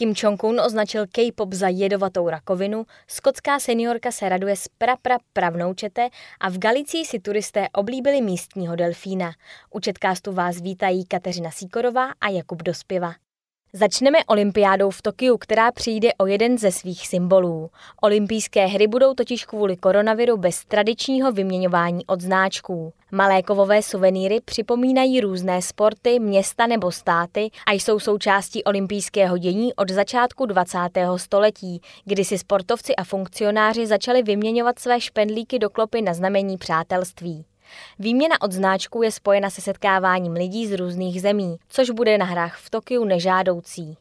Kim Jong-un označil K-pop za jedovatou rakovinu, skotská seniorka se raduje z prapra pravnoučete a v Galicii si turisté oblíbili místního delfína. U Četkástu vás vítají Kateřina Síkorová a Jakub Dospěva. Začneme olympiádou v Tokiu, která přijde o jeden ze svých symbolů. Olympijské hry budou totiž kvůli koronaviru bez tradičního vyměňování odznáčků. Malé kovové suvenýry připomínají různé sporty, města nebo státy a jsou součástí olympijského dění od začátku 20. století, kdy si sportovci a funkcionáři začali vyměňovat své špendlíky do klopy na znamení přátelství. Výměna od značků je spojena se setkáváním lidí z různých zemí, což bude na hrách v Tokiu nežádoucí.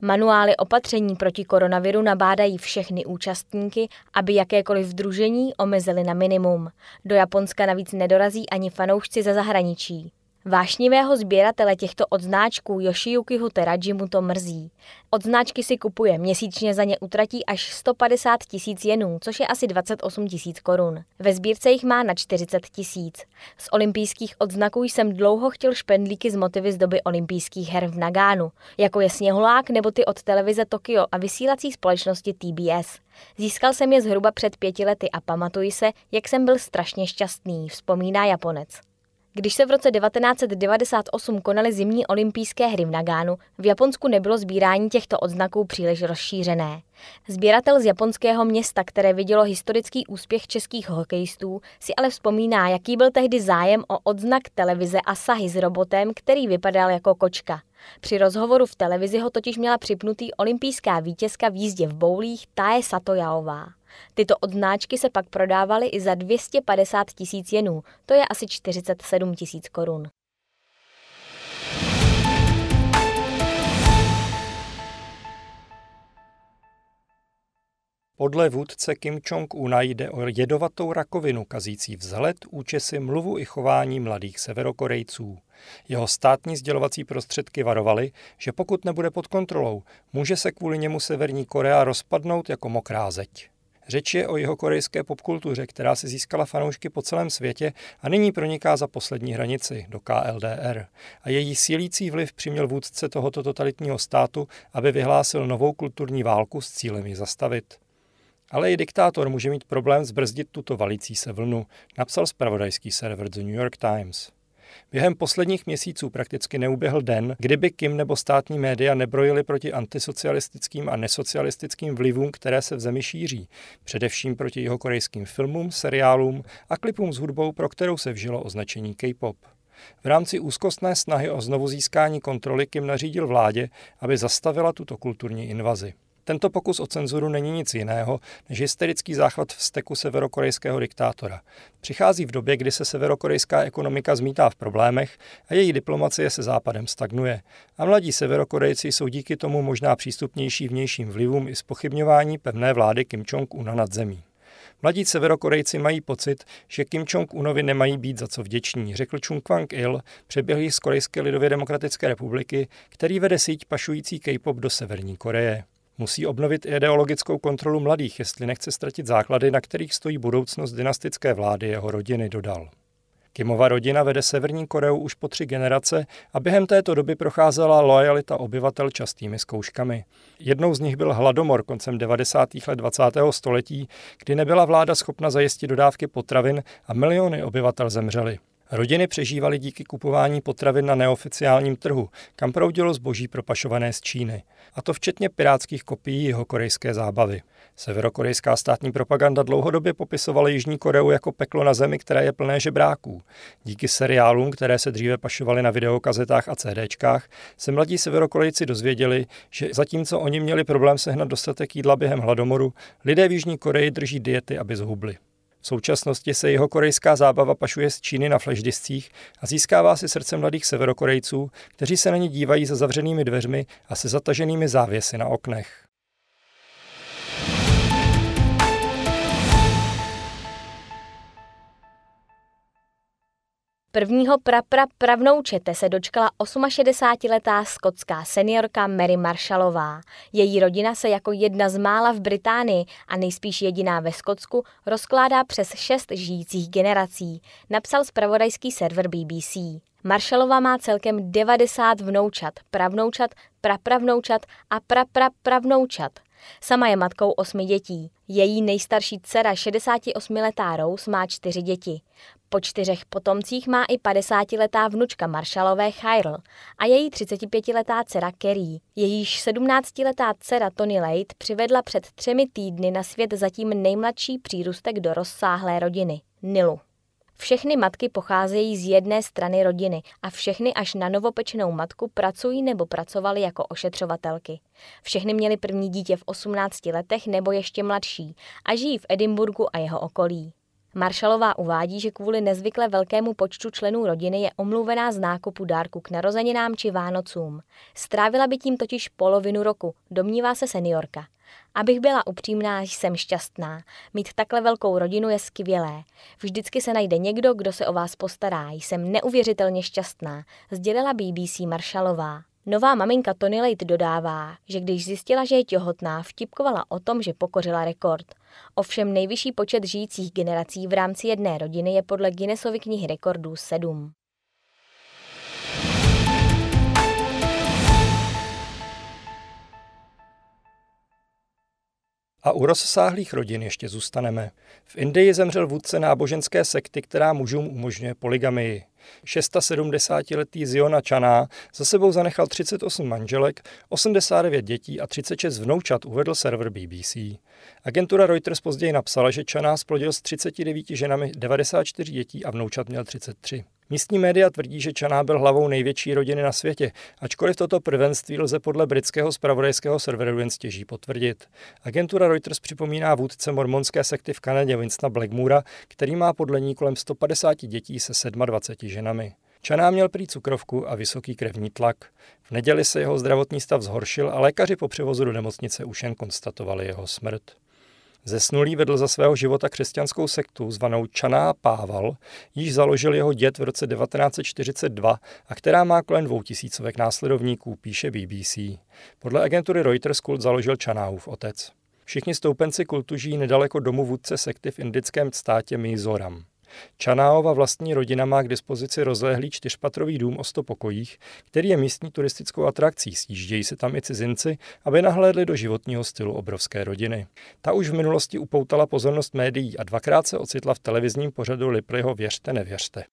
Manuály opatření proti koronaviru nabádají všechny účastníky, aby jakékoliv združení omezili na minimum. Do Japonska navíc nedorazí ani fanoušci ze zahraničí. Vášnivého sběratele těchto odznáčků Yoshiyukiho Teraji mu to mrzí. Odznáčky si kupuje, měsíčně za ně utratí až 150 tisíc jenů, což je asi 28 tisíc korun. Ve sbírce jich má na 40 tisíc. Z olympijských odznaků jsem dlouho chtěl špendlíky z motivy z doby olympijských her v Nagánu, jako je Sněhulák nebo ty od televize Tokio a vysílací společnosti TBS. Získal jsem je zhruba před pěti lety a pamatuji se, jak jsem byl strašně šťastný, vzpomíná Japonec. Když se v roce 1998 konaly zimní olympijské hry v Nagánu, v Japonsku nebylo sbírání těchto odznaků příliš rozšířené. Sběratel z japonského města, které vidělo historický úspěch českých hokejistů, si ale vzpomíná, jaký byl tehdy zájem o odznak televize Asahi s robotem, který vypadal jako kočka. Při rozhovoru v televizi ho totiž měla připnutý olympijská vítězka v jízdě v boulích Tae Satojaová. Tyto odznáčky se pak prodávaly i za 250 tisíc jenů, to je asi 47 tisíc korun. Podle vůdce Kim Jong-una jde o jedovatou rakovinu kazící vzhled, účesy, mluvu i chování mladých severokorejců. Jeho státní sdělovací prostředky varovaly, že pokud nebude pod kontrolou, může se kvůli němu Severní Korea rozpadnout jako mokrá zeď. Řeč je o jeho korejské popkultuře, která si získala fanoušky po celém světě a nyní proniká za poslední hranici do KLDR. A její sílící vliv přiměl vůdce tohoto totalitního státu, aby vyhlásil novou kulturní válku s cílem ji zastavit. Ale i diktátor může mít problém zbrzdit tuto valící se vlnu, napsal spravodajský server The New York Times. Během posledních měsíců prakticky neuběhl den, kdyby Kim nebo státní média nebrojili proti antisocialistickým a nesocialistickým vlivům, které se v zemi šíří, především proti jeho korejským filmům, seriálům a klipům s hudbou, pro kterou se vžilo označení K-pop. V rámci úzkostné snahy o znovu získání kontroly Kim nařídil vládě, aby zastavila tuto kulturní invazi. Tento pokus o cenzuru není nic jiného než hysterický záchvat vzteku severokorejského diktátora. Přichází v době, kdy se severokorejská ekonomika zmítá v problémech a její diplomacie se západem stagnuje. A mladí severokorejci jsou díky tomu možná přístupnější vnějším vlivům i spochybňování pevné vlády Kim Jong-una nad zemí. Mladí severokorejci mají pocit, že Kim Jong-unovi nemají být za co vděční, řekl Chung Kwang-il, přeběhlý z Korejské lidově demokratické republiky, který vede síť pašující K-pop do Severní Koreje. Musí obnovit ideologickou kontrolu mladých, jestli nechce ztratit základy, na kterých stojí budoucnost dynastické vlády jeho rodiny, dodal. Kimova rodina vede Severní Koreu už po tři generace a během této doby procházela lojalita obyvatel častými zkouškami. Jednou z nich byl hladomor koncem 90. let 20. století, kdy nebyla vláda schopna zajistit dodávky potravin a miliony obyvatel zemřeli. Rodiny přežívaly díky kupování potravin na neoficiálním trhu, kam proudilo zboží propašované z Číny. A to včetně pirátských kopií jeho korejské zábavy. Severokorejská státní propaganda dlouhodobě popisovala Jižní Koreu jako peklo na zemi, které je plné žebráků. Díky seriálům, které se dříve pašovaly na videokazetách a CDčkách, se mladí severokorejci dozvěděli, že zatímco oni měli problém sehnat dostatek jídla během hladomoru, lidé v Jižní Koreji drží diety, aby zhubli. V současnosti se jeho korejská zábava pašuje z Číny na flashdiscích a získává si srdce mladých severokorejců, kteří se na ně dívají za zavřenými dveřmi a se zataženými závěsy na oknech. Prvního prapra pravnoučete se dočkala 68-letá skotská seniorka Mary Marshallová. Její rodina se jako jedna z mála v Británii a nejspíš jediná ve Skotsku rozkládá přes šest žijících generací, napsal spravodajský server BBC. Maršalová má celkem 90 vnoučat, pravnoučat, prapravnoučat a praprapravnoučat. Sama je matkou osmi dětí. Její nejstarší dcera, 68-letá Rose, má čtyři děti. Po čtyřech potomcích má i 50-letá vnučka Marshallové Chyrl a její 35-letá dcera Kerry. Jejíž 17-letá dcera Tony Late přivedla před třemi týdny na svět zatím nejmladší přírůstek do rozsáhlé rodiny, Nilu. Všechny matky pocházejí z jedné strany rodiny a všechny až na novopečenou matku pracují nebo pracovaly jako ošetřovatelky. Všechny měly první dítě v 18 letech nebo ještě mladší a žijí v Edinburgu a jeho okolí. Maršalová uvádí, že kvůli nezvykle velkému počtu členů rodiny je omluvená z nákupu dárku k narozeninám či Vánocům. Strávila by tím totiž polovinu roku, domnívá se seniorka. Abych byla upřímná, jsem šťastná. Mít takhle velkou rodinu je skvělé. Vždycky se najde někdo, kdo se o vás postará. Jsem neuvěřitelně šťastná, sdělila BBC Marshallová. Nová maminka Tony Late dodává, že když zjistila, že je těhotná, vtipkovala o tom, že pokořila rekord. Ovšem nejvyšší počet žijících generací v rámci jedné rodiny je podle Guinnessovy knihy rekordů sedm. A u rozsáhlých rodin ještě zůstaneme. V Indii zemřel vůdce náboženské sekty, která mužům umožňuje poligamii. 670-letý Ziona Čaná za sebou zanechal 38 manželek, 89 dětí a 36 vnoučat, uvedl server BBC. Agentura Reuters později napsala, že Čaná splodil s 39 ženami 94 dětí a vnoučat měl 33. Místní média tvrdí, že Čaná byl hlavou největší rodiny na světě, ačkoliv toto prvenství lze podle britského spravodajského serveru jen stěží potvrdit. Agentura Reuters připomíná vůdce mormonské sekty v Kanadě Winstona Blackmura, který má podle ní kolem 150 dětí se 27 ženami. Čaná měl prý cukrovku a vysoký krevní tlak. V neděli se jeho zdravotní stav zhoršil a lékaři po převozu do nemocnice už jen konstatovali jeho smrt. Zesnulý vedl za svého života křesťanskou sektu zvanou Čaná Pával, již založil jeho dět v roce 1942 a která má kolem dvou tisícovek následovníků, píše BBC. Podle agentury Reuters kult založil Čanáhův otec. Všichni stoupenci kultu žijí nedaleko domu vůdce sekty v indickém státě Mizoram. Čanáova vlastní rodina má k dispozici rozlehlý čtyřpatrový dům o sto pokojích, který je místní turistickou atrakcí. Sjíždějí se tam i cizinci, aby nahlédli do životního stylu obrovské rodiny. Ta už v minulosti upoutala pozornost médií a dvakrát se ocitla v televizním pořadu Lipliho Věřte, nevěřte.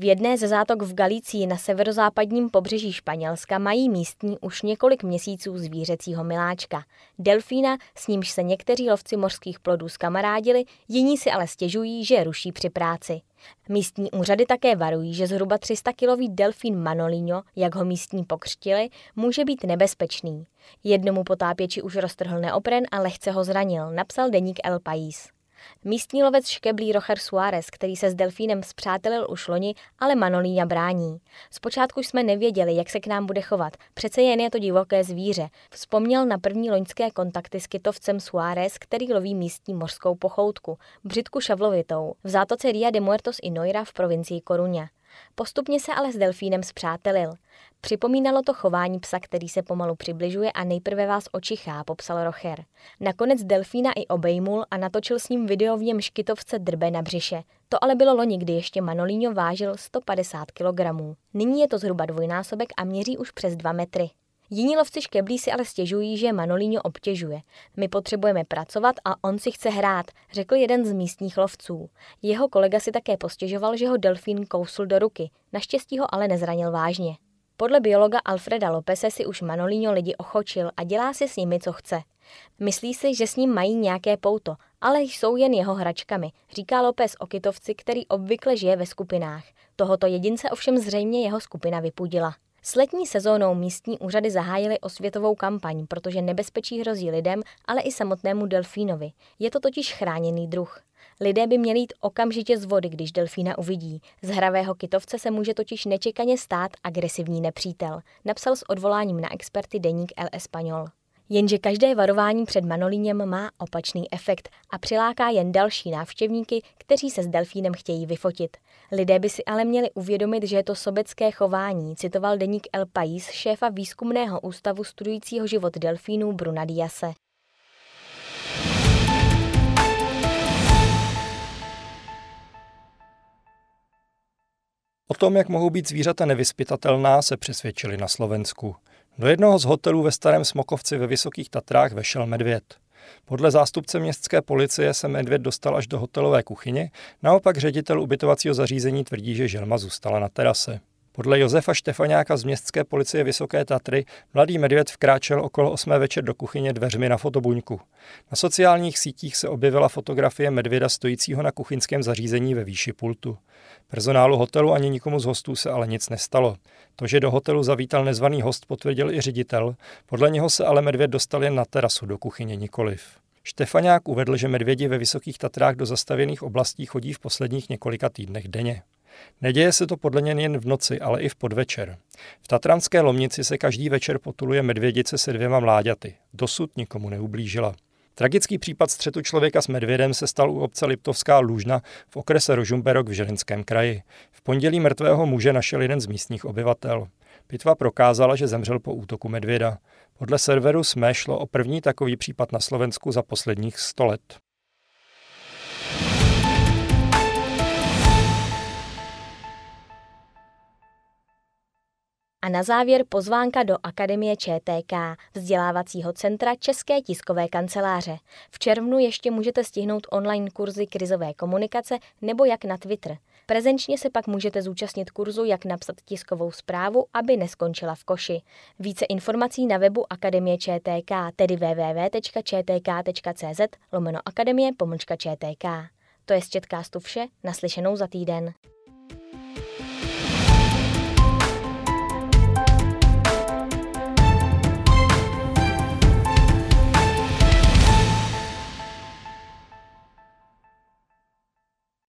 V jedné ze zátok v Galicii na severozápadním pobřeží Španělska mají místní už několik měsíců zvířecího miláčka. Delfína, s nímž se někteří lovci mořských plodů skamarádili, jiní si ale stěžují, že ruší při práci. Místní úřady také varují, že zhruba 300-kilový delfín Manolino, jak ho místní pokřtili, může být nebezpečný. Jednomu potápěči už roztrhl neopren a lehce ho zranil, napsal deník El País. Místní lovec škeblí Rocher Suárez, který se s delfínem zpřátelil už loni, ale Manolína brání. Zpočátku jsme nevěděli, jak se k nám bude chovat, přece jen je to divoké zvíře. Vzpomněl na první loňské kontakty s kytovcem Suárez, který loví místní mořskou pochoutku, břitku šavlovitou, v zátoce Ria de Muertos i Noira v provincii Koruňa. Postupně se ale s delfínem zpřátelil. Připomínalo to chování psa, který se pomalu přibližuje a nejprve vás očichá, popsal Rocher. Nakonec delfína i obejmul a natočil s ním video, v něm škytovce drbe na břiše. To ale bylo loni, kdy ještě Manolíňo vážil 150 kg. Nyní je to zhruba dvojnásobek a měří už přes 2 metry. Jiní lovci škeblí si ale stěžují, že Manolíňo obtěžuje. My potřebujeme pracovat a on si chce hrát, řekl jeden z místních lovců. Jeho kolega si také postěžoval, že ho delfín kousl do ruky. Naštěstí ho ale nezranil vážně. Podle biologa Alfreda Lopese si už Manolíňo lidi ochočil a dělá si s nimi, co chce. Myslí si, že s ním mají nějaké pouto, ale jsou jen jeho hračkami, říká López o kytovci, který obvykle žije ve skupinách. Tohoto jedince ovšem zřejmě jeho skupina vypudila. S letní sezónou místní úřady zahájily osvětovou kampaň, protože nebezpečí hrozí lidem, ale i samotnému delfínovi. Je to totiž chráněný druh. Lidé by měli jít okamžitě z vody, když delfína uvidí. Z hravého kytovce se může totiž nečekaně stát agresivní nepřítel, napsal s odvoláním na experty deník El Español. Jenže každé varování před manolíněm má opačný efekt a přiláká jen další návštěvníky, kteří se s delfínem chtějí vyfotit. Lidé by si ale měli uvědomit, že je to sobecké chování, citoval deník El Pais šéfa výzkumného ústavu studujícího život delfínů Bruna Diase. O tom, jak mohou být zvířata nevyspytatelná, se přesvědčili na Slovensku. Do jednoho z hotelů ve Starém Smokovci ve Vysokých Tatrách vešel medvěd. Podle zástupce městské policie se medvěd dostal až do hotelové kuchyně, naopak ředitel ubytovacího zařízení tvrdí, že želma zůstala na terase. Podle Josefa Štefaňáka z městské policie Vysoké Tatry mladý medvěd vkráčel okolo 8 večer do kuchyně dveřmi na fotobuňku. Na sociálních sítích se objevila fotografie medvěda stojícího na kuchyňském zařízení ve výši pultu. Personálu hotelu ani nikomu z hostů se ale nic nestalo. To, že do hotelu zavítal nezvaný host, potvrdil i ředitel, podle něho se ale medvěd dostal jen na terasu, do kuchyně nikoliv. Štefaňák uvedl, že medvědi ve Vysokých Tatrách do zastavěných oblastí chodí v posledních několika týdnech denně. Neděje se to podle něj jen v noci, ale i v podvečer. V Tatranské Lomnici se každý večer potuluje medvědice se dvěma mláďaty. Dosud nikomu neublížila. Tragický případ střetu člověka s medvědem se stal u obce Liptovská Lůžna v okrese Rožumberok v Žilinském kraji. V pondělí mrtvého muže našel jeden z místních obyvatel. Pitva prokázala, že zemřel po útoku medvěda. Podle serveru SME šlo o první takový případ na Slovensku za posledních 100 let. Na závěr pozvánka do Akademie ČTK, vzdělávacího centra České tiskové kanceláře. V červnu ještě můžete stihnout online kurzy krizové komunikace nebo jak na Twitter. Prezenčně se pak můžete zúčastnit kurzu, jak napsat tiskovou zprávu, aby neskončila v koši. Více informací na webu Akademie ČTK, tedy www.čtk.cz lomeno akademie pomlčka ČTK. To je z Četkástu vše, naslyšenou za týden.